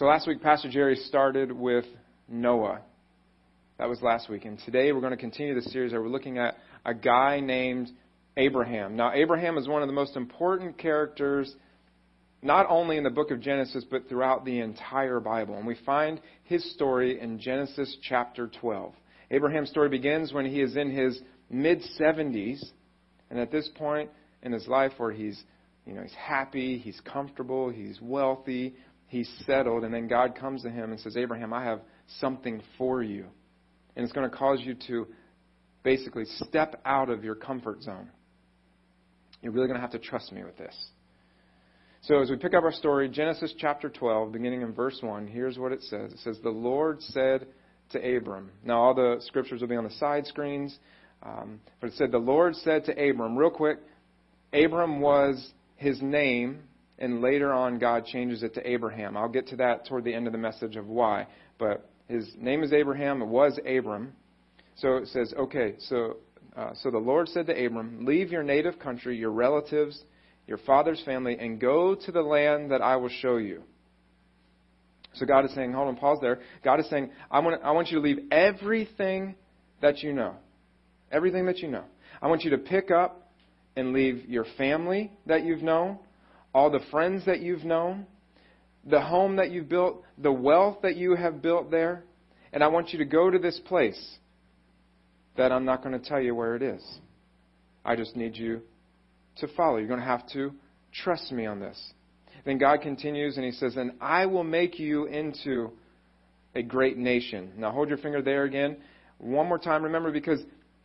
So last week, Pastor Jerry started with Noah. That was last week. And today we're going to continue the series where we're looking at a guy named Abraham. Now, Abraham is one of the most important characters, not only in the book of Genesis, but throughout the entire Bible. And we find his story in Genesis chapter 12. Abraham's story begins when he is in his mid 70s. And at this point in his life where he's, you know, he's happy, he's comfortable, he's wealthy, he's settled, and then God comes to him and says, Abraham, I have something for you. And it's going to cause you to basically step out of your comfort zone. You're really going to have to trust me with this. So, as we pick up our story, Genesis chapter 12, beginning in verse 1, here's what it says. It says, The Lord said to Abram. Now, all the scriptures will be on the side screens. Um, but it said, The Lord said to Abram, real quick, Abram was his name and later on God changes it to Abraham. I'll get to that toward the end of the message of why. But his name is Abraham. It was Abram. So it says, okay, so, uh, so the Lord said to Abram, Leave your native country, your relatives, your father's family, and go to the land that I will show you. So God is saying, hold on, pause there. God is saying, I want, I want you to leave everything that you know. Everything that you know. I want you to pick up and leave your family that you've known all the friends that you've known, the home that you've built, the wealth that you have built there. And I want you to go to this place that I'm not going to tell you where it is. I just need you to follow. You're going to have to trust me on this. Then God continues and he says, And I will make you into a great nation. Now hold your finger there again. One more time, remember, because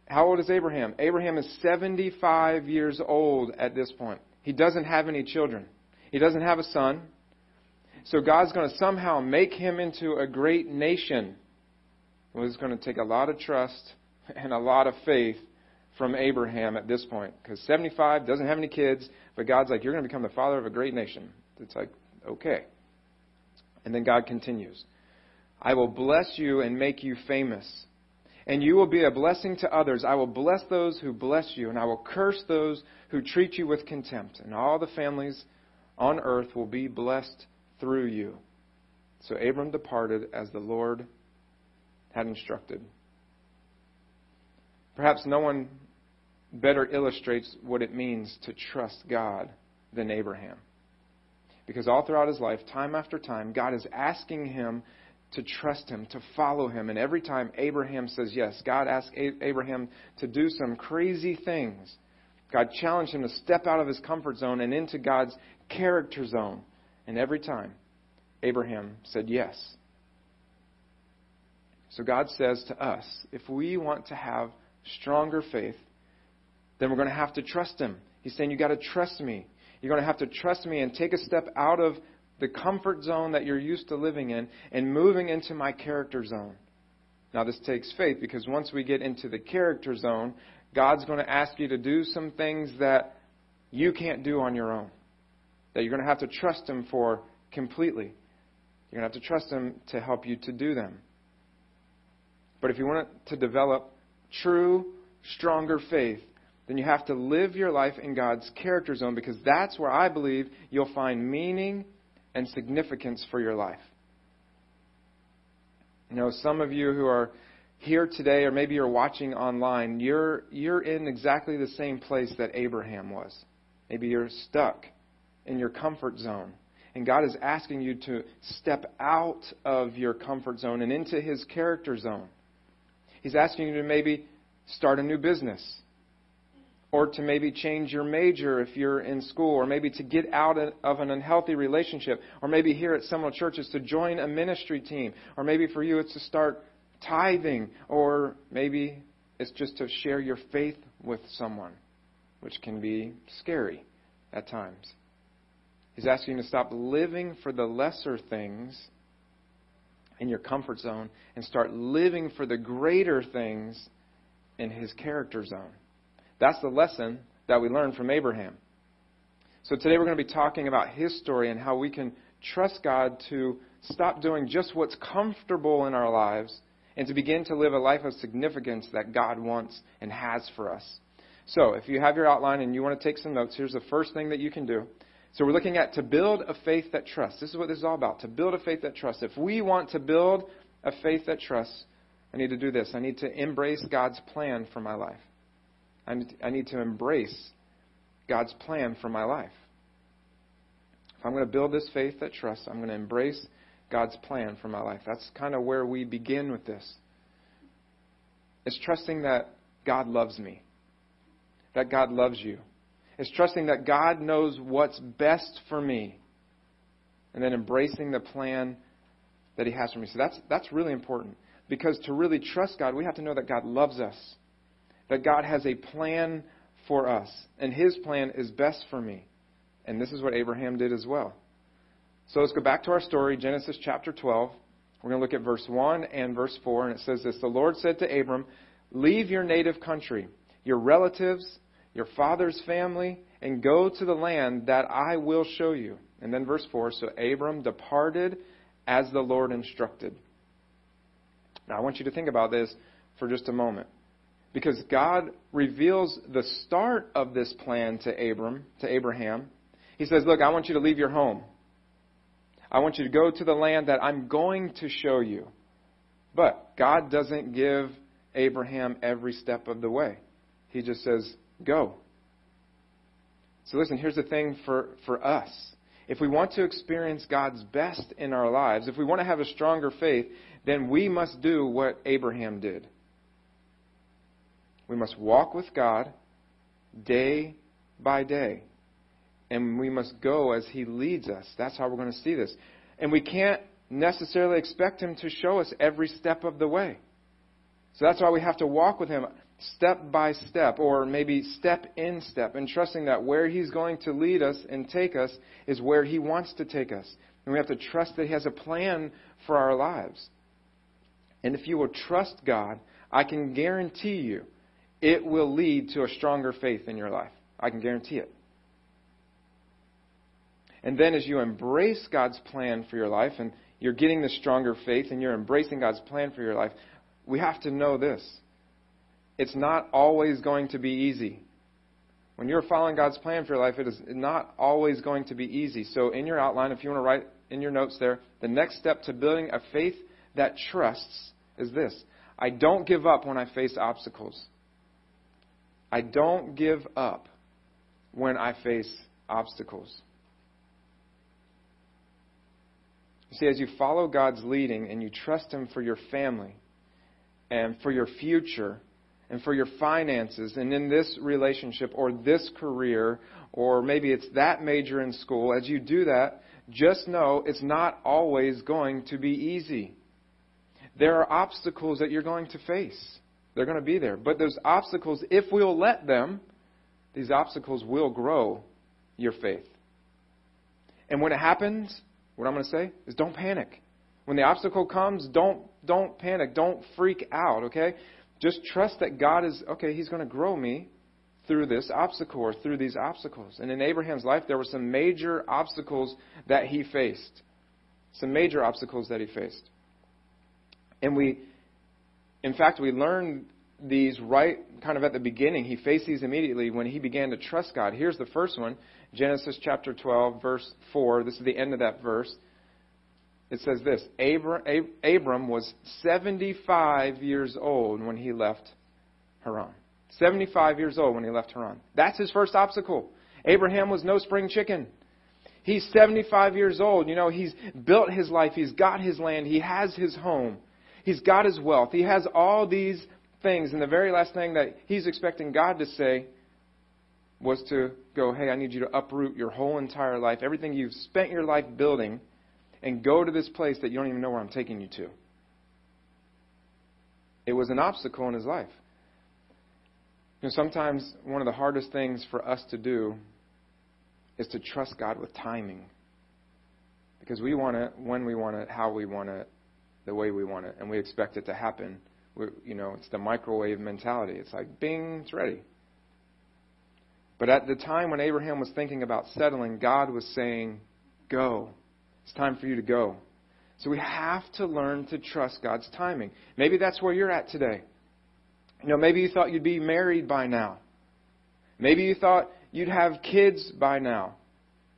how old is Abraham? Abraham is 75 years old at this point. He doesn't have any children. He doesn't have a son. So God's going to somehow make him into a great nation. Well, it's going to take a lot of trust and a lot of faith from Abraham at this point. Because 75 doesn't have any kids, but God's like, You're going to become the father of a great nation. It's like, okay. And then God continues I will bless you and make you famous and you will be a blessing to others. I will bless those who bless you, and I will curse those who treat you with contempt. And all the families on earth will be blessed through you. So Abram departed as the Lord had instructed. Perhaps no one better illustrates what it means to trust God than Abraham. Because all throughout his life, time after time, God is asking him to trust him, to follow him. And every time Abraham says yes, God asks Abraham to do some crazy things. God challenged him to step out of his comfort zone and into God's character zone. And every time, Abraham said yes. So God says to us, if we want to have stronger faith, then we're going to have to trust him. He's saying, You've got to trust me. You're going to have to trust me and take a step out of the comfort zone that you're used to living in and moving into my character zone. Now, this takes faith because once we get into the character zone, God's going to ask you to do some things that you can't do on your own, that you're going to have to trust Him for completely. You're going to have to trust Him to help you to do them. But if you want to develop true, stronger faith, then you have to live your life in God's character zone because that's where I believe you'll find meaning and significance for your life. You know, some of you who are here today, or maybe you're watching online, you're, you're in exactly the same place that Abraham was. Maybe you're stuck in your comfort zone. And God is asking you to step out of your comfort zone and into His character zone. He's asking you to maybe start a new business or to maybe change your major if you're in school, or maybe to get out of an unhealthy relationship, or maybe here at Seminole Churches to join a ministry team, or maybe for you it's to start tithing, or maybe it's just to share your faith with someone, which can be scary at times. He's asking you to stop living for the lesser things in your comfort zone and start living for the greater things in his character zone. That's the lesson that we learn from Abraham. So today we're going to be talking about his story and how we can trust God to stop doing just what's comfortable in our lives and to begin to live a life of significance that God wants and has for us. So, if you have your outline and you want to take some notes, here's the first thing that you can do. So we're looking at to build a faith that trusts. This is what this is all about. To build a faith that trusts. If we want to build a faith that trusts, I need to do this. I need to embrace God's plan for my life. I need, to embrace God's plan for my life. If I'm going to build this faith that trusts, I'm going to embrace God's plan for my life. That's kind of where we begin with this. It's trusting that God loves me, that God loves you. It's trusting that God knows what's best for me, and then embracing the plan that He has for me. So that's, that's really important. Because to really trust God, we have to know that God loves us, that God has a plan for us, and His plan is best for me. And this is what Abraham did as well. So let's go back to our story, Genesis chapter 12. We're going to look at verse 1 and verse 4, and it says this The Lord said to Abram, Leave your native country, your relatives, your father's family, and go to the land that I will show you. And then verse 4 So Abram departed as the Lord instructed. Now, I want you to think about this for just a moment. Because God reveals the start of this plan to Abram, to Abraham. He says, Look, I want you to leave your home. I want you to go to the land that I'm going to show you. But God doesn't give Abraham every step of the way. He just says, Go. So listen, here's the thing for, for us. If we want to experience God's best in our lives, if we want to have a stronger faith, then we must do what Abraham did. We must walk with God day by day. And we must go as He leads us. That's how we're going to see this. And we can't necessarily expect Him to show us every step of the way. So that's why we have to walk with Him step by step, or maybe step in step, and trusting that where He's going to lead us and take us is where He wants to take us. And we have to trust that He has a plan for our lives. And if you will trust God, I can guarantee you it will lead to a stronger faith in your life. I can guarantee it. And then as you embrace God's plan for your life and you're getting the stronger faith and you're embracing God's plan for your life, we have to know this. It's not always going to be easy. When you're following God's plan for your life, it is not always going to be easy. So, in your outline, if you want to write in your notes there, the next step to building a faith that trusts is this I don't give up when I face obstacles. I don't give up when I face obstacles. You see, as you follow God's leading and you trust Him for your family and for your future and for your finances and in this relationship or this career or maybe it's that major in school, as you do that, just know it's not always going to be easy. There are obstacles that you're going to face. They're going to be there. But those obstacles, if we'll let them, these obstacles will grow your faith. And when it happens, what I'm going to say is don't panic. When the obstacle comes, don't don't panic. Don't freak out, okay? Just trust that God is okay, he's going to grow me through this obstacle or through these obstacles. And in Abraham's life there were some major obstacles that he faced. Some major obstacles that he faced. And we, in fact, we learn these right kind of at the beginning. He faced these immediately when he began to trust God. Here's the first one Genesis chapter 12, verse 4. This is the end of that verse. It says this Abram, Abram was 75 years old when he left Haran. 75 years old when he left Haran. That's his first obstacle. Abraham was no spring chicken. He's 75 years old. You know, he's built his life. He's got his land. He has his home. He's got his wealth. He has all these things. And the very last thing that he's expecting God to say was to go, hey, I need you to uproot your whole entire life, everything you've spent your life building, and go to this place that you don't even know where I'm taking you to. It was an obstacle in his life. You know, sometimes one of the hardest things for us to do is to trust God with timing. Because we want it when we want it, how we want it, the way we want it, and we expect it to happen. We're, you know, it's the microwave mentality. It's like, bing, it's ready. But at the time when Abraham was thinking about settling, God was saying, go. It's time for you to go. So we have to learn to trust God's timing. Maybe that's where you're at today. You know, maybe you thought you'd be married by now. Maybe you thought you'd have kids by now.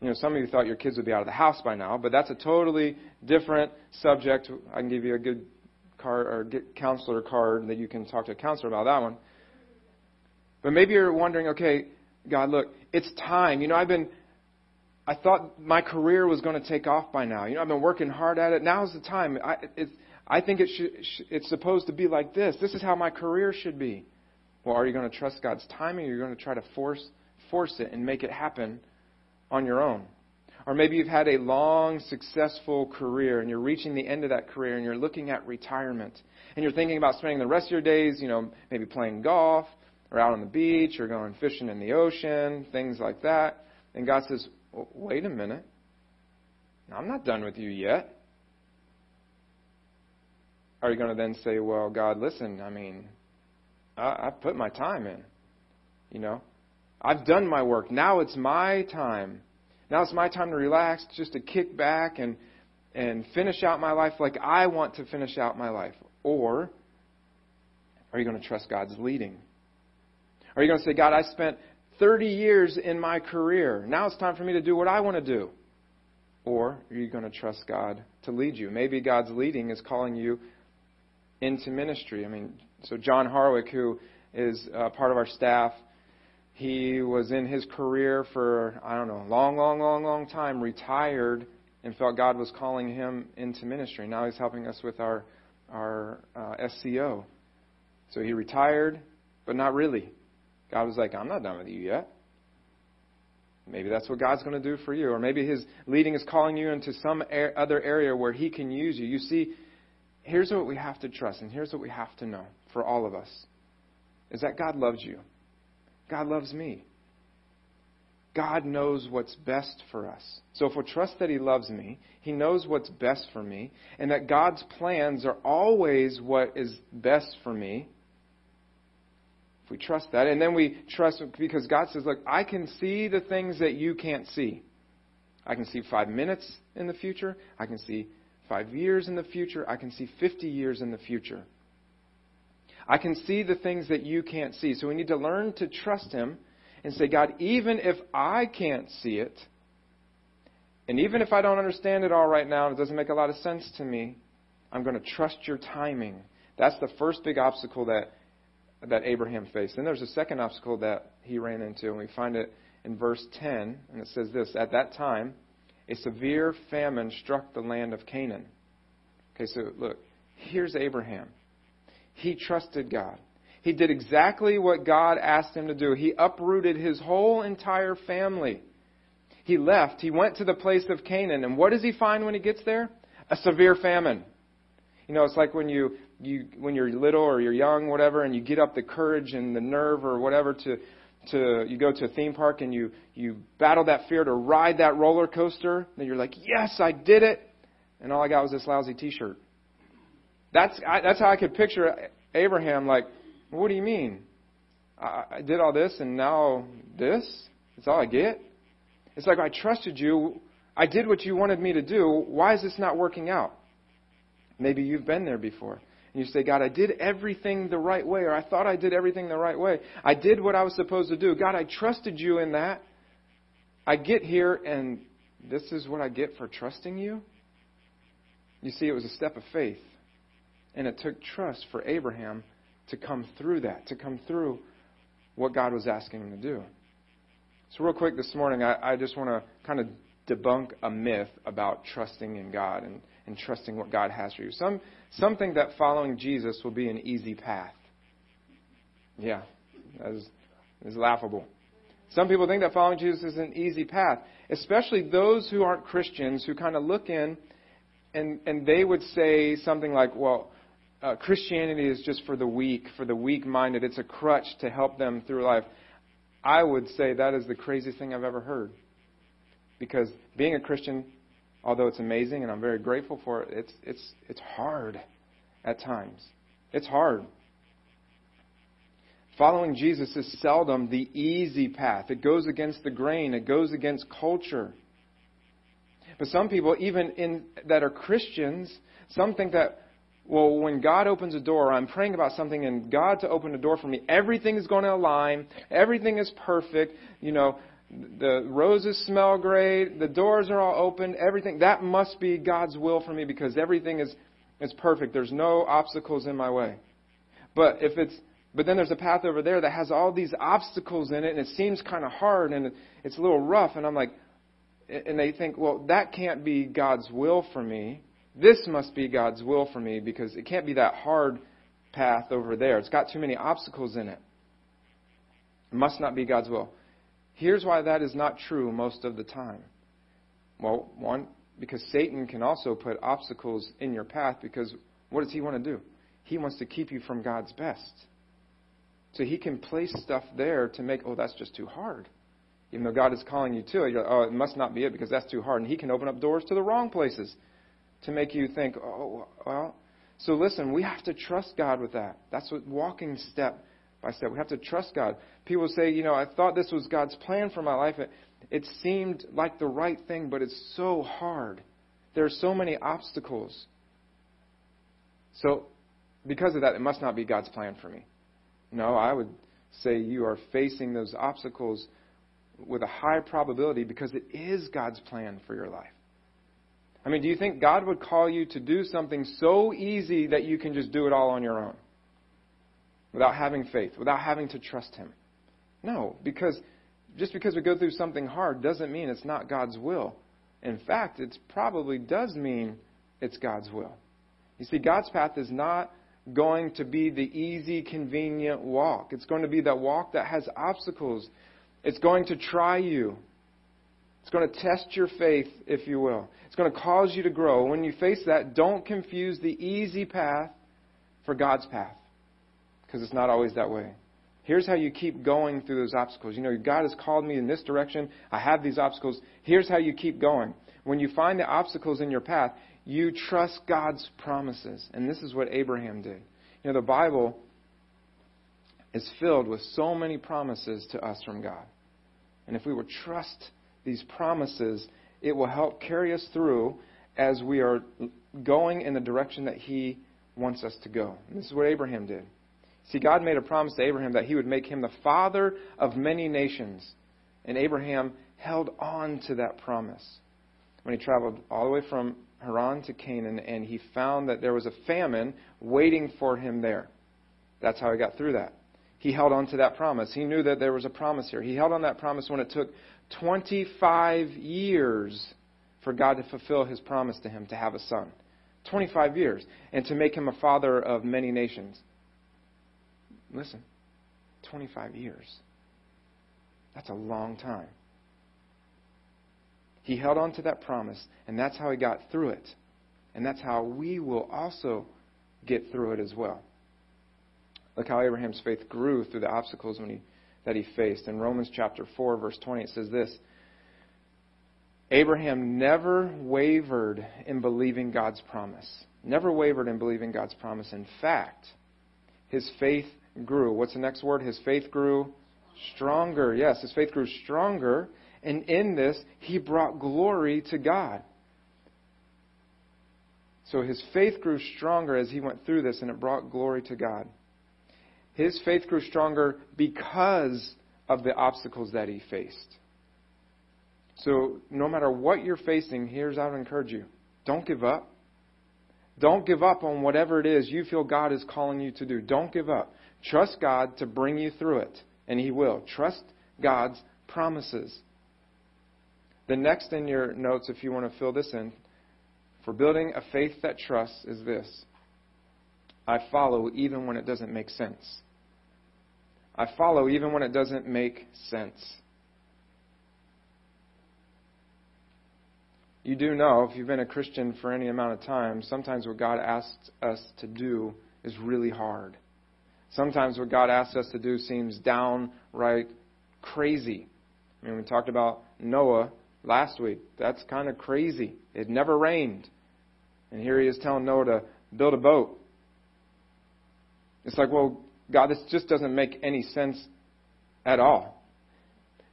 You know, some of you thought your kids would be out of the house by now, but that's a totally different subject. I can give you a good card or get counselor card that you can talk to a counselor about that one. But maybe you're wondering, okay, God, look, it's time. You know, I've been, I thought my career was going to take off by now. You know, I've been working hard at it. Now's the time. I, it's, I think it should, it's supposed to be like this. This is how my career should be. Well, are you going to trust God's timing or are you going to try to force, force it and make it happen on your own? Or maybe you've had a long, successful career and you're reaching the end of that career and you're looking at retirement. And you're thinking about spending the rest of your days, you know, maybe playing golf or out on the beach or going fishing in the ocean, things like that. And God says, wait a minute. I'm not done with you yet. Are you going to then say, well, God, listen, I mean, I, I put my time in. You know, I've done my work. Now it's my time. Now it's my time to relax, just to kick back and and finish out my life like I want to finish out my life. Or are you going to trust God's leading? Are you going to say, God, I spent 30 years in my career. Now it's time for me to do what I want to do. Or are you going to trust God to lead you? Maybe God's leading is calling you into ministry. I mean, so John Harwick, who is uh, part of our staff, he was in his career for, I don't know, long, long, long, long time, retired, and felt God was calling him into ministry. Now he's helping us with our, our uh, SCO. So he retired, but not really. God was like, I'm not done with you yet. Maybe that's what God's going to do for you. Or maybe His leading is calling you into some other area where He can use you. You see, here's what we have to trust, and here's what we have to know for all of us is that God loves you. God loves me. God knows what's best for us. So if we trust that He loves me, He knows what's best for me, and that God's plans are always what is best for me, if we trust that, and then we trust because God says, Look, I can see the things that you can't see. I can see five minutes in the future. I can see five years in the future. I can see 50 years in the future. I can see the things that you can't see. So we need to learn to trust Him and say, God, even if I can't see it, and even if I don't understand it all right now, and it doesn't make a lot of sense to me, I'm going to trust your timing. That's the first big obstacle that that Abraham faced. And there's a second obstacle that he ran into, and we find it in verse 10, and it says this At that time, a severe famine struck the land of Canaan. Okay, so look, here's Abraham. He trusted God. He did exactly what God asked him to do. He uprooted his whole entire family. He left. He went to the place of Canaan. And what does he find when he gets there? A severe famine. You know, it's like when you you when you're little or you're young, whatever, and you get up the courage and the nerve or whatever to to you go to a theme park and you you battle that fear to ride that roller coaster. Then you're like, yes, I did it, and all I got was this lousy T-shirt. That's I, that's how I could picture Abraham. Like, what do you mean? I, I did all this and now this? That's all I get. It's like I trusted you. I did what you wanted me to do. Why is this not working out? Maybe you've been there before. And you say, God, I did everything the right way, or I thought I did everything the right way. I did what I was supposed to do. God, I trusted you in that. I get here, and this is what I get for trusting you? You see, it was a step of faith. And it took trust for Abraham to come through that, to come through what God was asking him to do. So, real quick this morning, I, I just want to kind of debunk a myth about trusting in God and and trusting what God has for you. Some, some think that following Jesus will be an easy path. Yeah, that is, that is laughable. Some people think that following Jesus is an easy path, especially those who aren't Christians who kind of look in and, and they would say something like, well, uh, Christianity is just for the weak, for the weak minded. It's a crutch to help them through life. I would say that is the craziest thing I've ever heard. Because being a Christian although it's amazing and I'm very grateful for it, it's, it's, it's hard at times. It's hard. Following Jesus is seldom the easy path. It goes against the grain, it goes against culture. But some people, even in, that are Christians, some think that, well, when God opens a door, I'm praying about something and God to open a door for me, everything is going to align, everything is perfect, you know, the roses smell great, the doors are all open, everything. That must be God's will for me because everything is, is perfect. There's no obstacles in my way. But if it's but then there's a path over there that has all these obstacles in it and it seems kind of hard and it's a little rough and I'm like and they think, well, that can't be God's will for me. This must be God's will for me because it can't be that hard path over there. It's got too many obstacles in it. It must not be God's will. Here's why that is not true most of the time. Well, one, because Satan can also put obstacles in your path because what does he want to do? He wants to keep you from God's best. So he can place stuff there to make, oh, that's just too hard. Even though God is calling you to it, like, oh, it must not be it because that's too hard. And he can open up doors to the wrong places to make you think, oh, well. So listen, we have to trust God with that. That's what walking step by step. We have to trust God. People say, you know, I thought this was God's plan for my life. It, it seemed like the right thing, but it's so hard. There are so many obstacles. So, because of that, it must not be God's plan for me. No, I would say you are facing those obstacles with a high probability because it is God's plan for your life. I mean, do you think God would call you to do something so easy that you can just do it all on your own? without having faith, without having to trust Him. No, because just because we go through something hard doesn't mean it's not God's will. In fact, it probably does mean it's God's will. You see, God's path is not going to be the easy, convenient walk. It's going to be that walk that has obstacles. It's going to try you. It's going to test your faith, if you will. It's going to cause you to grow. When you face that, don't confuse the easy path for God's path because it's not always that way. Here's how you keep going through those obstacles. You know, God has called me in this direction. I have these obstacles. Here's how you keep going. When you find the obstacles in your path, you trust God's promises. And this is what Abraham did. You know, the Bible is filled with so many promises to us from God. And if we will trust these promises, it will help carry us through as we are going in the direction that He wants us to go. And this is what Abraham did. See, God made a promise to Abraham that he would make him the father of many nations. And Abraham held on to that promise. When he traveled all the way from Haran to Canaan, and he found that there was a famine waiting for him there. That's how he got through that. He held on to that promise. He knew that there was a promise here. He held on that promise when it took 25 years for God to fulfill his promise to him to have a son. 25 years. And to make him a father of many nations. Listen, 25 years. That's a long time. He held on to that promise, and that's how he got through it. And that's how we will also get through it as well. Look how Abraham's faith grew through the obstacles when he, that he faced. In Romans chapter 4, verse 20, it says this Abraham never wavered in believing God's promise. Never wavered in believing God's promise. In fact, his faith grew. What's the next word? His faith grew stronger. Yes, his faith grew stronger. And in this, he brought glory to God. So his faith grew stronger as he went through this, and it brought glory to God. His faith grew stronger because of the obstacles that he faced. So, no matter what you're facing, here's how I encourage you don't give up. Don't give up on whatever it is you feel God is calling you to do. Don't give up. Trust God to bring you through it, and He will. Trust God's promises. The next in your notes, if you want to fill this in, for building a faith that trusts is this I follow even when it doesn't make sense. I follow even when it doesn't make sense. You do know, if you've been a Christian for any amount of time, sometimes what God asks us to do is really hard. Sometimes what God asks us to do seems downright crazy. I mean, we talked about Noah last week. That's kind of crazy. It never rained. And here he is telling Noah to build a boat. It's like, well, God, this just doesn't make any sense at all.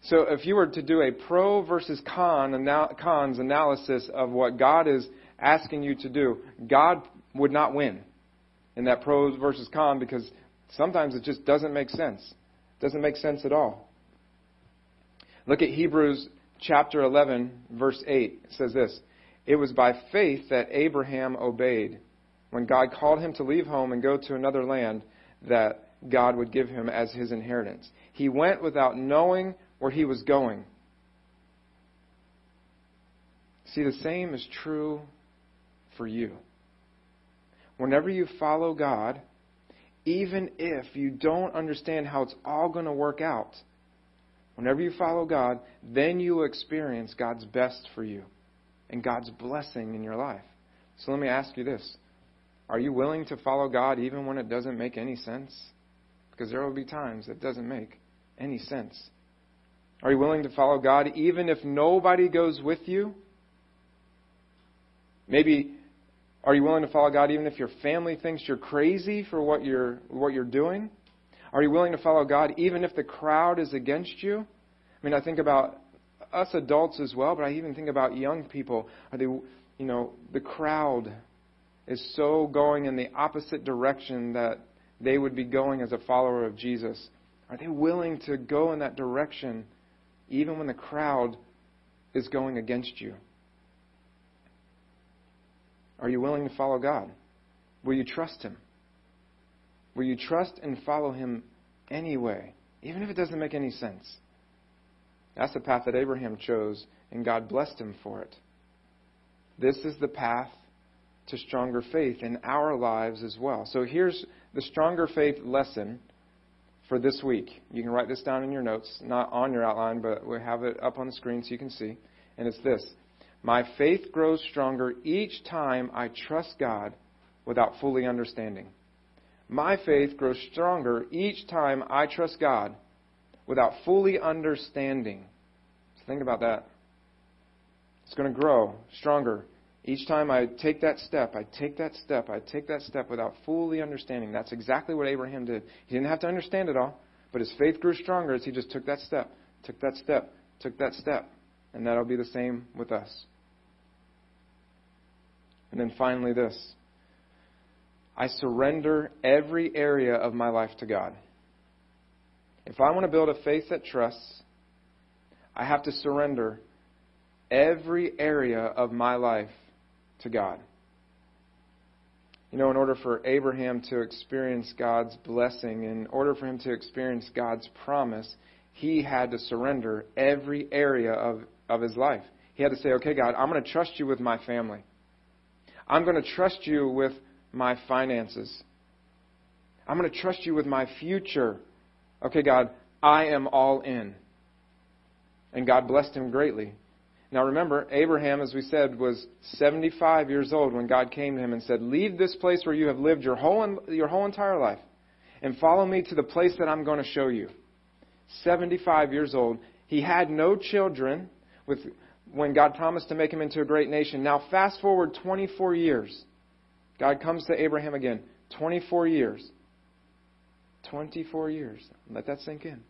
So if you were to do a pro versus con cons analysis of what God is asking you to do, God would not win in that pros versus con because Sometimes it just doesn't make sense. It doesn't make sense at all. Look at Hebrews chapter 11, verse 8. It says this It was by faith that Abraham obeyed when God called him to leave home and go to another land that God would give him as his inheritance. He went without knowing where he was going. See, the same is true for you. Whenever you follow God, even if you don't understand how it's all going to work out, whenever you follow God, then you will experience God's best for you and God's blessing in your life. So let me ask you this Are you willing to follow God even when it doesn't make any sense? Because there will be times that doesn't make any sense. Are you willing to follow God even if nobody goes with you? Maybe are you willing to follow God even if your family thinks you're crazy for what you're what you're doing? Are you willing to follow God even if the crowd is against you? I mean, I think about us adults as well, but I even think about young people. Are they, you know, the crowd is so going in the opposite direction that they would be going as a follower of Jesus. Are they willing to go in that direction even when the crowd is going against you? Are you willing to follow God? Will you trust Him? Will you trust and follow Him anyway, even if it doesn't make any sense? That's the path that Abraham chose, and God blessed him for it. This is the path to stronger faith in our lives as well. So here's the stronger faith lesson for this week. You can write this down in your notes, not on your outline, but we have it up on the screen so you can see. And it's this My faith grows stronger each time I trust God without fully understanding. My faith grows stronger each time I trust God without fully understanding. So think about that. It's going to grow stronger. Each time I take that step, I take that step, I take that step without fully understanding. That's exactly what Abraham did. He didn't have to understand it all, but his faith grew stronger as he just took that step, took that step, took that step. And that'll be the same with us. And then finally, this I surrender every area of my life to God. If I want to build a faith that trusts, I have to surrender every area of my life to God. You know, in order for Abraham to experience God's blessing, in order for him to experience God's promise, he had to surrender every area of, of his life. He had to say, okay, God, I'm going to trust you with my family. I'm going to trust you with my finances. I'm going to trust you with my future. Okay, God, I am all in. And God blessed him greatly. Now remember, Abraham, as we said, was 75 years old when God came to him and said, Leave this place where you have lived your whole, your whole entire life and follow me to the place that I'm going to show you. 75 years old. He had no children with, when God promised to make him into a great nation. Now, fast forward 24 years. God comes to Abraham again. 24 years. 24 years. Let that sink in.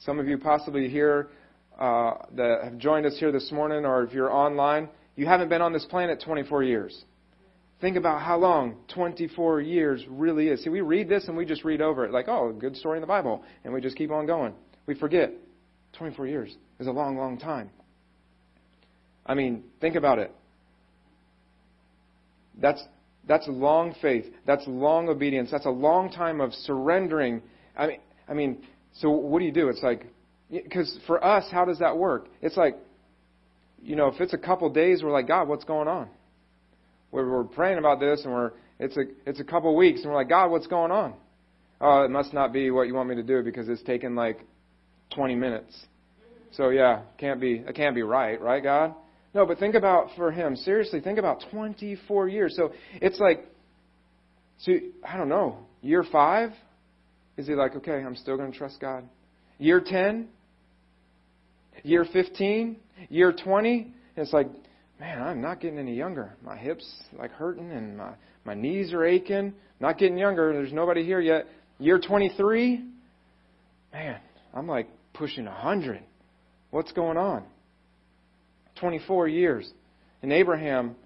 Some of you possibly here uh, that have joined us here this morning, or if you're online, you haven't been on this planet 24 years. Think about how long 24 years really is. See, we read this and we just read over it like, oh, good story in the Bible, and we just keep on going. We forget 24 years is a long, long time. I mean, think about it. That's that's long faith. That's long obedience. That's a long time of surrendering. I mean, I mean, so what do you do? It's like, because for us, how does that work? It's like, you know, if it's a couple days, we're like, God, what's going on? We're, we're praying about this, and we're it's a it's a couple weeks, and we're like, God, what's going on? Oh, it must not be what you want me to do because it's taken like 20 minutes. So yeah, can't be it can't be right, right, God? No, but think about for him, seriously, think about 24 years. So it's like, so I don't know, year five? Is he like, okay, I'm still going to trust God? Year 10? Year 15? Year 20? And it's like, man, I'm not getting any younger. My hips like hurting and my, my knees are aching. Not getting younger. There's nobody here yet. Year 23? Man, I'm like pushing 100. What's going on? 24 years. And Abraham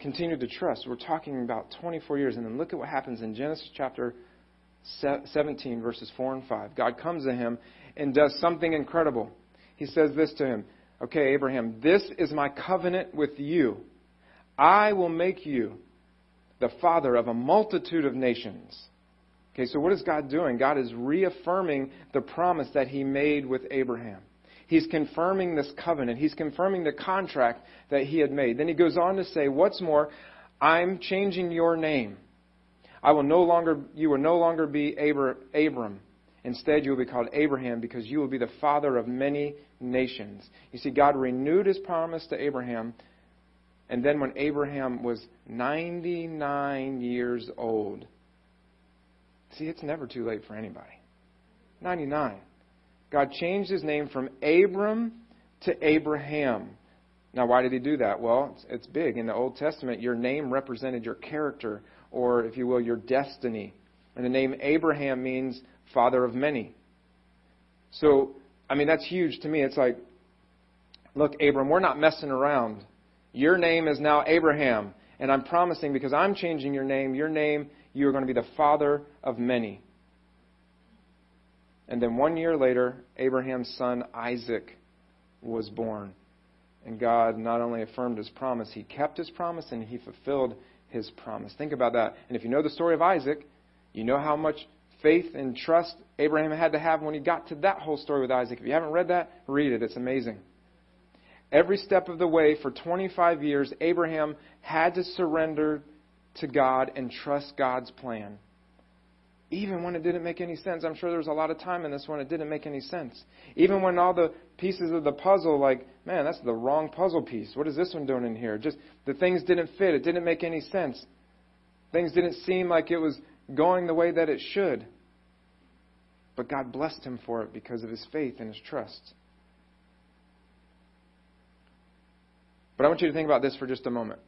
continued to trust. We're talking about 24 years. And then look at what happens in Genesis chapter 17, verses 4 and 5. God comes to him and does something incredible. He says this to him Okay, Abraham, this is my covenant with you. I will make you the father of a multitude of nations. Okay, so what is God doing? God is reaffirming the promise that he made with Abraham. He's confirming this covenant. He's confirming the contract that he had made. Then he goes on to say, What's more, I'm changing your name. I will no longer, you will no longer be Abram. Instead, you will be called Abraham because you will be the father of many nations. You see, God renewed his promise to Abraham. And then when Abraham was 99 years old, see, it's never too late for anybody. 99. God changed his name from Abram to Abraham. Now, why did he do that? Well, it's, it's, big. In the Old Testament, your name represented your character, or, if you will, your destiny. And the name Abraham means father of many. So, I mean, that's huge to me. It's like, look, Abram, we're not messing around. Your name is now Abraham. And I'm promising, because I'm changing your name, your name, you are going to be the father of many. And then one year later, Abraham's son Isaac was born. And God not only affirmed his promise, he kept his promise and he fulfilled his promise. Think about that. And if you know the story of Isaac, you know how much faith and trust Abraham had to have when he got to that whole story with Isaac. If you haven't read that, read it. It's amazing. Every step of the way for 25 years, Abraham had to surrender to God and trust God's plan even when it didn't make any sense. I'm sure there was a lot of time in this one it didn't make any sense. Even when all the pieces of the puzzle, like, man, that's the wrong puzzle piece. What is this one doing in here? Just the things didn't fit. It didn't make any sense. Things didn't seem like it was going the way that it should. But God blessed him for it because of his faith and his trust. But I want you to think about this for just a moment.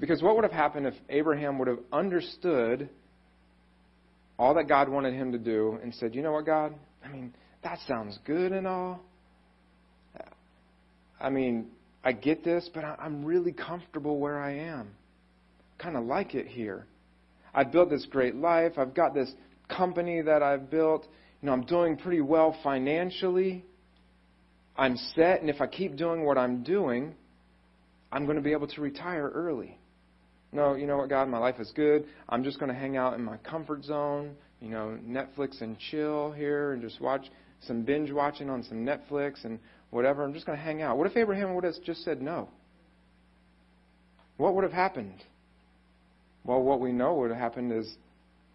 Because what would have happened if Abraham would have understood all that God wanted him to do and said, You know what, God? I mean, that sounds good and all. I mean, I get this, but I'm really comfortable where I am. Kind of like it here. I've built this great life. I've got this company that I've built. You know, I'm doing pretty well financially. I'm set, and if I keep doing what I'm doing, I'm going to be able to retire early. No, you know what, God, my life is good. I'm just going to hang out in my comfort zone, you know, Netflix and chill here and just watch some binge watching on some Netflix and whatever. I'm just going to hang out. What if Abraham would have just said no? What would have happened? Well, what we know would have happened is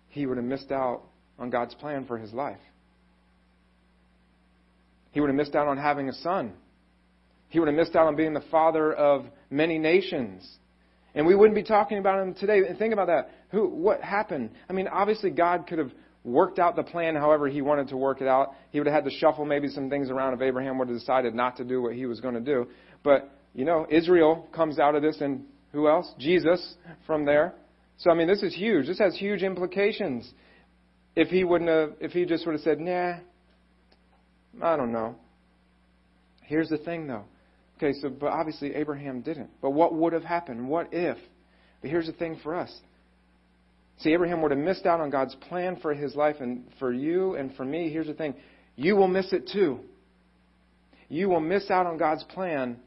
he would have missed out on God's plan for his life. He would have missed out on having a son. He would have missed out on being the father of many nations. And we wouldn't be talking about him today. And think about that. Who, what happened? I mean, obviously, God could have worked out the plan however he wanted to work it out. He would have had to shuffle maybe some things around if Abraham would have decided not to do what he was going to do. But, you know, Israel comes out of this, and who else? Jesus from there. So, I mean, this is huge. This has huge implications. If he wouldn't have, if he just would have said, nah, I don't know. Here's the thing, though. Okay, so but obviously Abraham didn't. But what would have happened? What if? But here's the thing for us. See, Abraham would have missed out on God's plan for his life, and for you and for me, here's the thing. You will miss it too. You will miss out on God's plan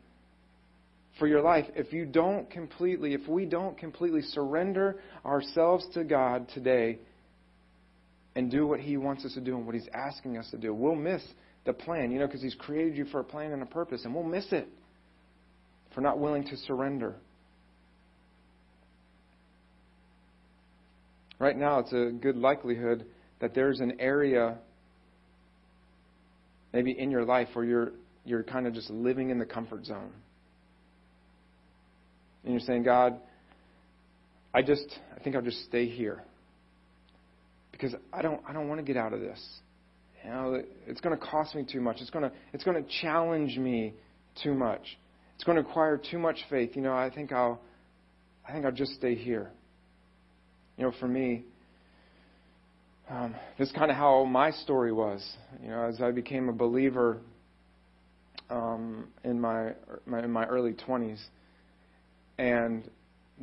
for your life if you don't completely, if we don't completely surrender ourselves to God today and do what He wants us to do and what He's asking us to do. We'll miss the plan, you know, because He's created you for a plan and a purpose, and we'll miss it for not willing to surrender. Right now, it's a good likelihood that there's an area, maybe in your life, where you're, you're kind of just living in the comfort zone. And you're saying, God, I just, I think I'll just stay here. Because I don't, I don't want to get out of this. You know, it's going to cost me too much. It's going to, it's going to challenge me too much. It's going to require too much faith. You know, I think I'll I think I'll just stay here. You know, for me, um, this is kind of how my story was. You know, as I became a believer um, in my, my in my early 20s, and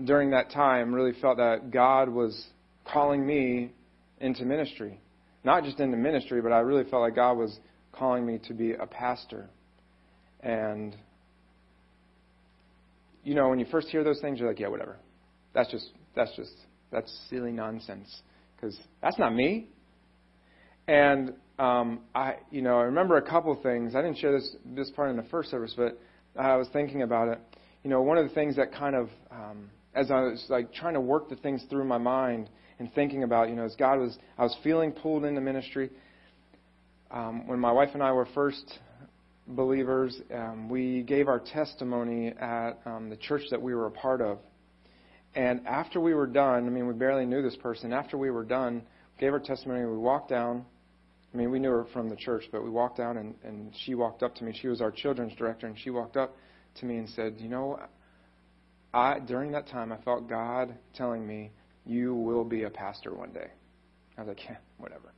during that time, really felt that God was calling me into ministry. not just into ministry, but I really felt like God was calling me to be a pastor. And, you know, when you first hear those things, you're like, yeah, whatever. That's just, that's just, that's silly nonsense. Because that's not me. And, um, I, you know, I remember a couple of things. I didn't share this, this part in the first service, but I was thinking about it. You know, one of the things that kind of, um, as I was like trying to work the things through my mind and thinking about, you know, as God was, I was feeling pulled into ministry. Um, when my wife and I were first believers, um, we gave our testimony at um, the church that we were a part of. And after we were done, I mean, we barely knew this person. After we were done, gave our testimony, we walked down. I mean, we knew her from the church, but we walked down and, and she walked up to me. She was our children's director, and she walked up to me and said, You know, I, during that time, I felt God telling me, You will be a pastor one day. I was like, Yeah, whatever.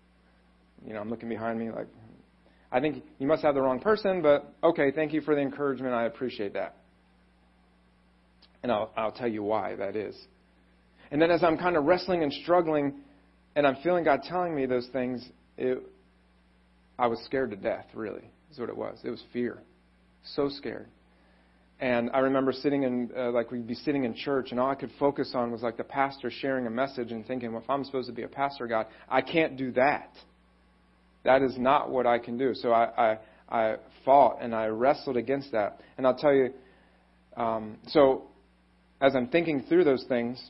You know, I'm looking behind me like, I think you must have the wrong person, but okay, thank you for the encouragement. I appreciate that. And I'll, I'll tell you why that is. And then as I'm kind of wrestling and struggling, and I'm feeling God telling me those things, it, I was scared to death, really, is what it was. It was fear. So scared. And I remember sitting in, uh, like, we'd be sitting in church, and all I could focus on was, like, the pastor sharing a message and thinking, well, if I'm supposed to be a pastor, God, I can't do that. That is not what I can do. So I, I, I fought and I wrestled against that. And I'll tell you, um, so as I'm thinking through those things,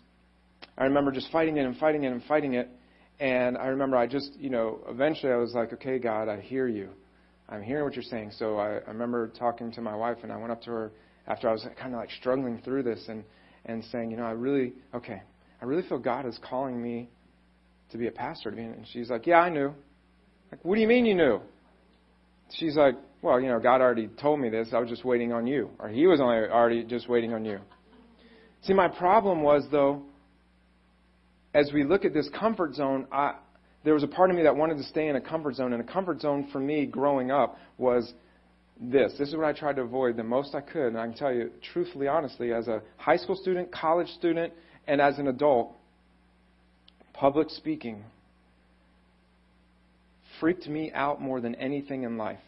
I remember just fighting it and fighting it and fighting it. And I remember I just, you know, eventually I was like, okay, God, I hear you. I'm hearing what you're saying. So I, I remember talking to my wife, and I went up to her after I was kind of like struggling through this and, and saying, you know, I really, okay, I really feel God is calling me to be a pastor. And she's like, yeah, I knew. Like, what do you mean you knew? She's like, well, you know, God already told me this. I was just waiting on you. Or he was only already just waiting on you. See, my problem was, though, as we look at this comfort zone, I, there was a part of me that wanted to stay in a comfort zone. And a comfort zone for me growing up was this. This is what I tried to avoid the most I could. And I can tell you, truthfully, honestly, as a high school student, college student, and as an adult, public speaking freaked me out more than anything in life.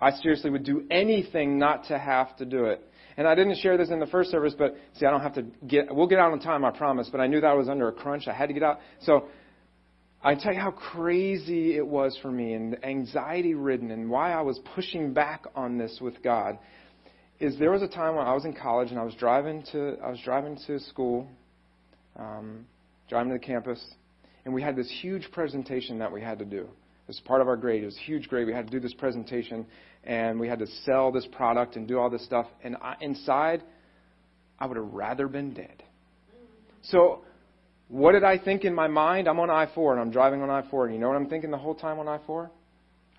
I seriously would do anything not to have to do it. And I didn't share this in the first service, but see, I don't have to get, we'll get out on time, I promise, but I knew that I was under a crunch. I had to get out. So I tell you how crazy it was for me and anxiety ridden and why I was pushing back on this with God is there was a time when I was in college and I was driving to, I was driving to school, um, driving to the campus, and we had this huge presentation that we had to do. It was part of our grade. It was a huge grade. We had to do this presentation, and we had to sell this product and do all this stuff. And I, inside, I would have rather been dead. So, what did I think in my mind? I'm on I 4 and I'm driving on I 4. And you know what I'm thinking the whole time on I 4?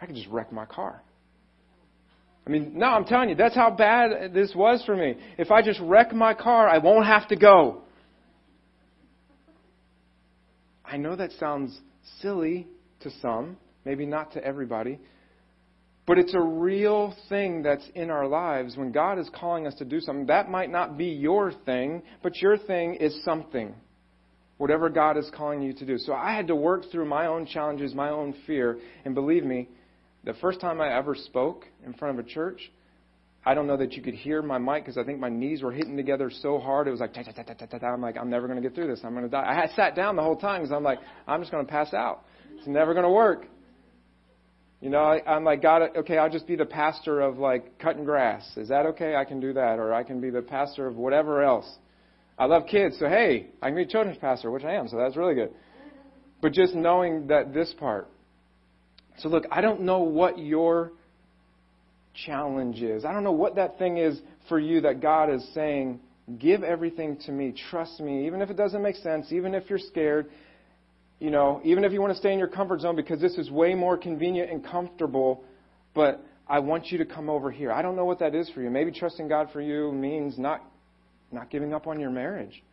I could just wreck my car. I mean, no, I'm telling you, that's how bad this was for me. If I just wreck my car, I won't have to go. I know that sounds silly to some, maybe not to everybody. But it's a real thing that's in our lives when God is calling us to do something. That might not be your thing, but your thing is something. Whatever God is calling you to do. So I had to work through my own challenges, my own fear. And believe me, the first time I ever spoke in front of a church, I don't know that you could hear my mic because I think my knees were hitting together so hard. It was like, ta, ta, ta, ta, ta, ta. I'm like, I'm never going to get through this. I'm going to die. I sat down the whole time because I'm like, I'm just going to pass out. It's never going to work. You know, I, I'm like, God, okay, I'll just be the pastor of like cutting grass. Is that okay? I can do that. Or I can be the pastor of whatever else. I love kids, so hey, I can be a children's pastor, which I am, so that's really good. But just knowing that this part. So look, I don't know what your challenge is. I don't know what that thing is for you that God is saying, give everything to me, trust me, even if it doesn't make sense, even if you're scared, you know, even if you want to stay in your comfort zone because this is way more convenient and comfortable, but I want you to come over here. I don't know what that is for you. Maybe trusting God for you means not not giving up on your marriage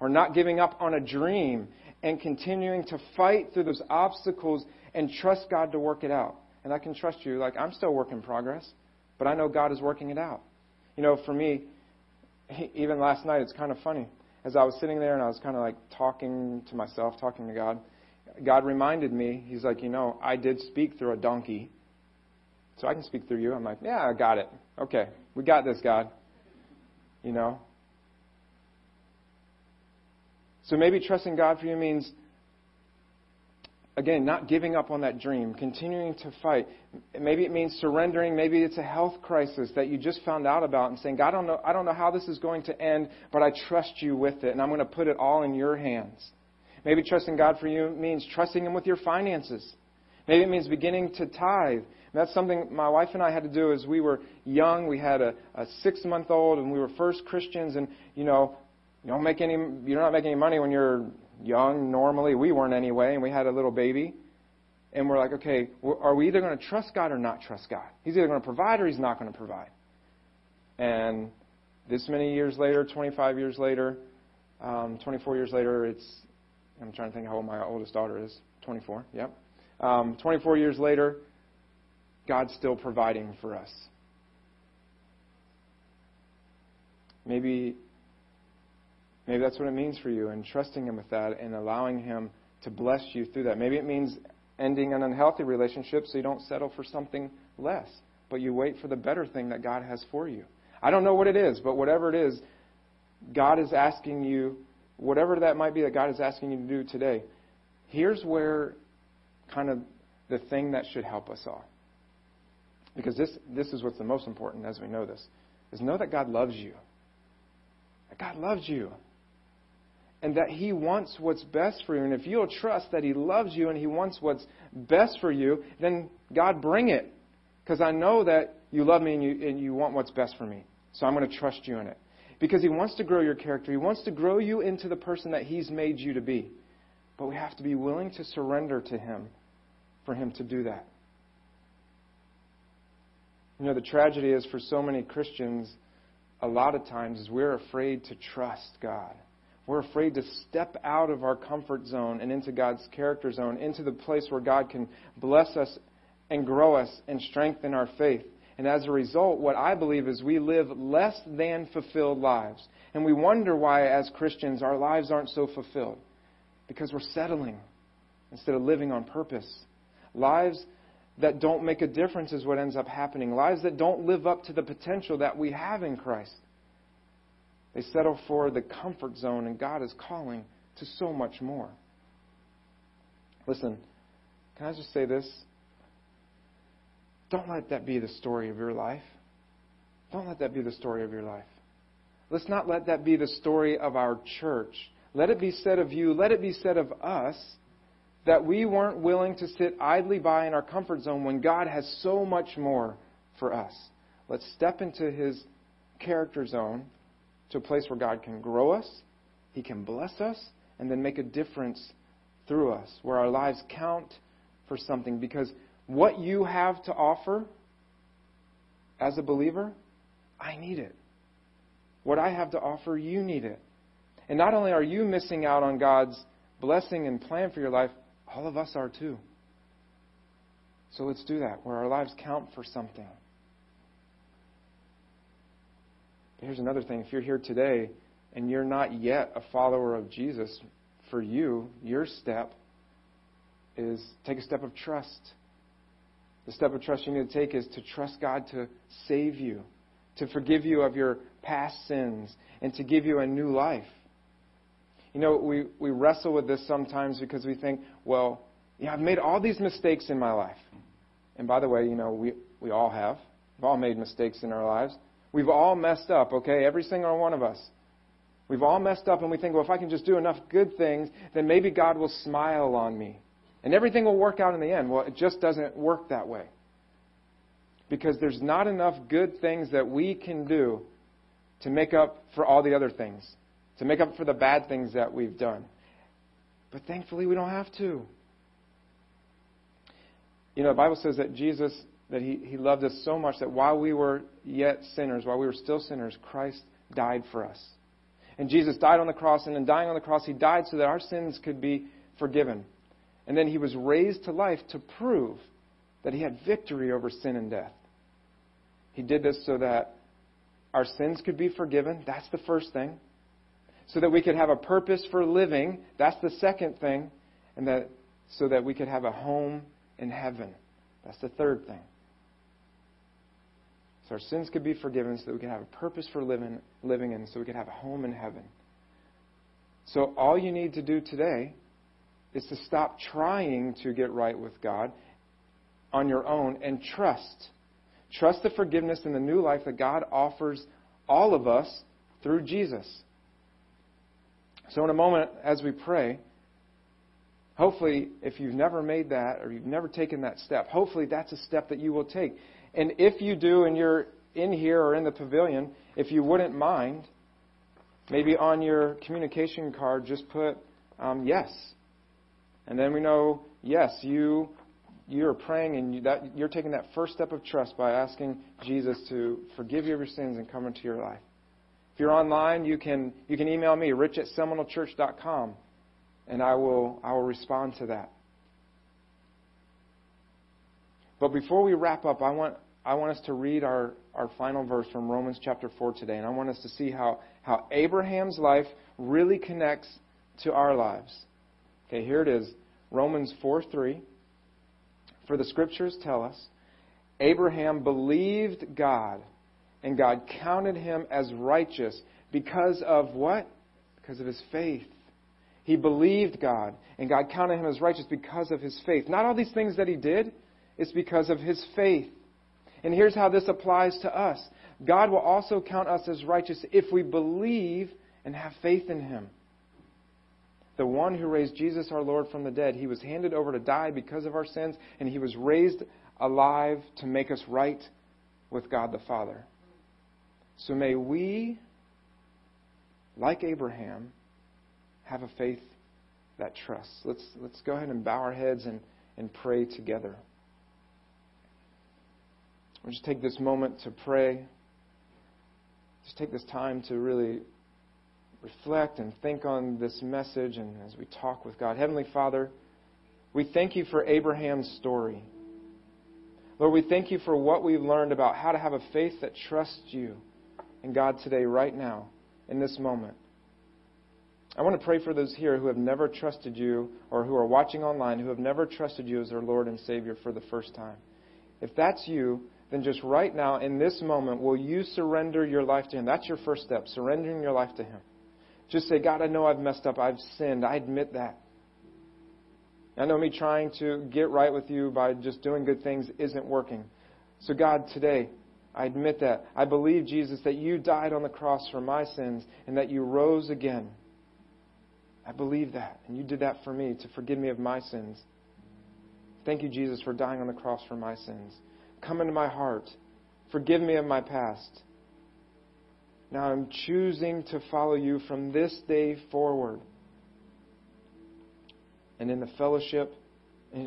or not giving up on a dream and continuing to fight through those obstacles and trust God to work it out. And I can trust you like I'm still work in progress, but I know God is working it out. You know, for me, even last night it's kind of funny as I was sitting there and I was kind of like talking to myself, talking to God, God reminded me, He's like, you know, I did speak through a donkey. So I can speak through you. I'm like, yeah, I got it. Okay, we got this, God. You know? So maybe trusting God for you means, again, not giving up on that dream, continuing to fight. Maybe it means surrendering. Maybe it's a health crisis that you just found out about and saying, God, I don't know, I don't know how this is going to end, but I trust you with it, and I'm going to put it all in your hands. Maybe trusting God for you means trusting Him with your finances. Maybe it means beginning to tithe. And that's something my wife and I had to do as we were young. We had a, a six month old and we were first Christians and, you know, you don't make any, you're not making any money when you're young normally. We weren't anyway, and we had a little baby. And we're like, okay, are we either going to trust God or not trust God? He's either going to provide or he's not going to provide. And this many years later, 25 years later, um, 24 years later, it's, I'm trying to think how old my oldest daughter is. 24, yep. Um, 24 years later, God's still providing for us. Maybe Maybe that's what it means for you and trusting Him with that and allowing Him to bless you through that. Maybe it means ending an unhealthy relationship so you don't settle for something less, but you wait for the better thing that God has for you. I don't know what it is, but whatever it is, God is asking you, whatever that might be that God is asking you to do today, here's where kind of the thing that should help us all. Because this, this is what's the most important as we know this, is know that God loves you. That God loves you and that He wants what's best for you. And if you'll trust that He loves you and He wants what's best for you, then God, bring it. Because I know that you love me and you, and you want what's best for me. So I'm going to trust you in it. Because He wants to grow your character, He wants to grow you into the person that He's made you to be. But we have to be willing to surrender to Him for Him to do that. You know, the tragedy is for so many Christians, a lot of times, is we're afraid to trust God. We're afraid to step out of our comfort zone and into God's character zone, into the place where God can bless us and grow us and strengthen our faith. And as a result, what I believe is we live less than fulfilled lives. And we wonder why, as Christians, our lives aren't so fulfilled. Because we're settling instead of living on purpose. Lives that don't make a difference is what ends up happening. Lives that don't live up to the potential that we have in Christ. They settle for the comfort zone, and God is calling to so much more. Listen, can I just say this? Don't let that be the story of your life. Don't let that be the story of your life. Let's not let that be the story of our church. Let it be said of you, let it be said of us, that we weren't willing to sit idly by in our comfort zone when God has so much more for us. Let's step into His character zone to a place where God can grow us, He can bless us, and then make a difference through us, where our lives count for something. Because what you have to offer as a believer, I need it. What I have to offer, you need it. And not only are you missing out on God's blessing and plan for your life, all of us are too. So let's do that, where our lives count for something. Here's another thing if you're here today and you're not yet a follower of Jesus, for you, your step is take a step of trust. The step of trust you need to take is to trust God to save you, to forgive you of your past sins, and to give you a new life. You know, we, we wrestle with this sometimes because we think, well, yeah, I've made all these mistakes in my life. And by the way, you know, we, we all have. We've all made mistakes in our lives. We've all messed up, okay? Every single one of us. We've all messed up, and we think, well, if I can just do enough good things, then maybe God will smile on me. And everything will work out in the end. Well, it just doesn't work that way. Because there's not enough good things that we can do to make up for all the other things, to make up for the bad things that we've done. But thankfully, we don't have to. You know, the Bible says that Jesus that he, he loved us so much that while we were yet sinners, while we were still sinners, Christ died for us. And Jesus died on the cross, and in dying on the cross, he died so that our sins could be forgiven. And then he was raised to life to prove that he had victory over sin and death. He did this so that our sins could be forgiven. That's the first thing. So that we could have a purpose for living. That's the second thing. And that so that we could have a home in heaven. That's the third thing. So our sins could be forgiven so that we could have a purpose for living, living in, so we could have a home in heaven. So all you need to do today is to stop trying to get right with God on your own and trust. Trust the forgiveness and the new life that God offers all of us through Jesus. So, in a moment, as we pray, hopefully, if you've never made that or you've never taken that step, hopefully that's a step that you will take. And if you do and you're in here or in the pavilion, if you wouldn't mind, maybe on your communication card, just put um, yes. And then we know, yes, you you're praying and you, that, you're taking that first step of trust by asking Jesus to forgive you of your sins and come into your life. If you're online, you can, you can email me, rich at seminolechurch.com, and I will, I will respond to that. But before we wrap up, I want, I want us to read our, our final verse from Romans chapter 4 today, and I want us to see how, how Abraham's life really connects to our lives. Okay, here it is Romans 4 3. For the scriptures tell us Abraham believed God, and God counted him as righteous because of what? Because of his faith. He believed God, and God counted him as righteous because of his faith. Not all these things that he did, it's because of his faith. And here's how this applies to us God will also count us as righteous if we believe and have faith in him the one who raised Jesus our Lord from the dead. He was handed over to die because of our sins, and he was raised alive to make us right with God the Father. So may we, like Abraham, have a faith that trusts. Let's, let's go ahead and bow our heads and, and pray together. We'll just take this moment to pray. Just take this time to really reflect and think on this message and as we talk with God. Heavenly Father, we thank you for Abraham's story. Lord, we thank you for what we've learned about how to have a faith that trusts you and God today, right now, in this moment. I want to pray for those here who have never trusted you or who are watching online who have never trusted you as their Lord and Savior for the first time. If that's you, then just right now, in this moment, will you surrender your life to Him? That's your first step, surrendering your life to Him. Just say, God, I know I've messed up. I've sinned. I admit that. I know me trying to get right with you by just doing good things isn't working. So, God, today, I admit that. I believe, Jesus, that you died on the cross for my sins and that you rose again. I believe that. And you did that for me to forgive me of my sins. Thank you, Jesus, for dying on the cross for my sins. Come into my heart. Forgive me of my past. Now I'm choosing to follow you from this day forward. And in the fellowship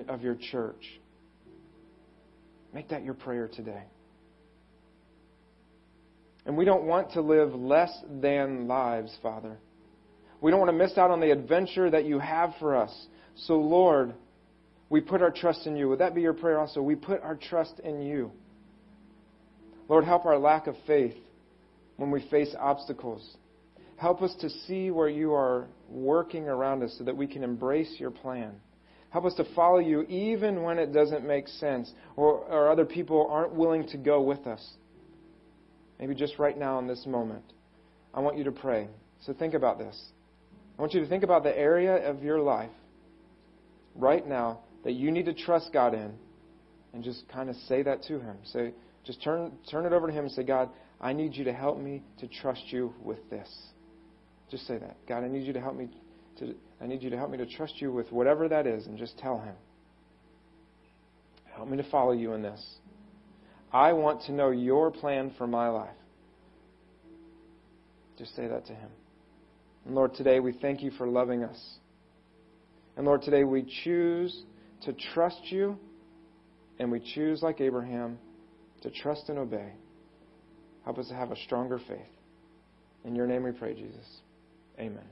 of your church. Make that your prayer today. And we don't want to live less than lives, Father. We don't want to miss out on the adventure that you have for us. So, Lord, we put our trust in you. Would that be your prayer also? We put our trust in you. Lord, help our lack of faith when we face obstacles. Help us to see where you are working around us so that we can embrace your plan. Help us to follow you even when it doesn't make sense or, or other people aren't willing to go with us. Maybe just right now in this moment. I want you to pray. So think about this. I want you to think about the area of your life right now that you need to trust God in and just kind of say that to Him. Say, just turn, turn it over to Him and say, God, I need you to help me to trust you with this. Just say that. God, I need you to help me to I need you to help me to trust you with whatever that is and just tell him. Help me to follow you in this. I want to know your plan for my life. Just say that to him. And Lord, today we thank you for loving us. And Lord, today we choose to trust you and we choose, like Abraham, to trust and obey. Help us to have a stronger faith. In your name we pray, Jesus. Amen.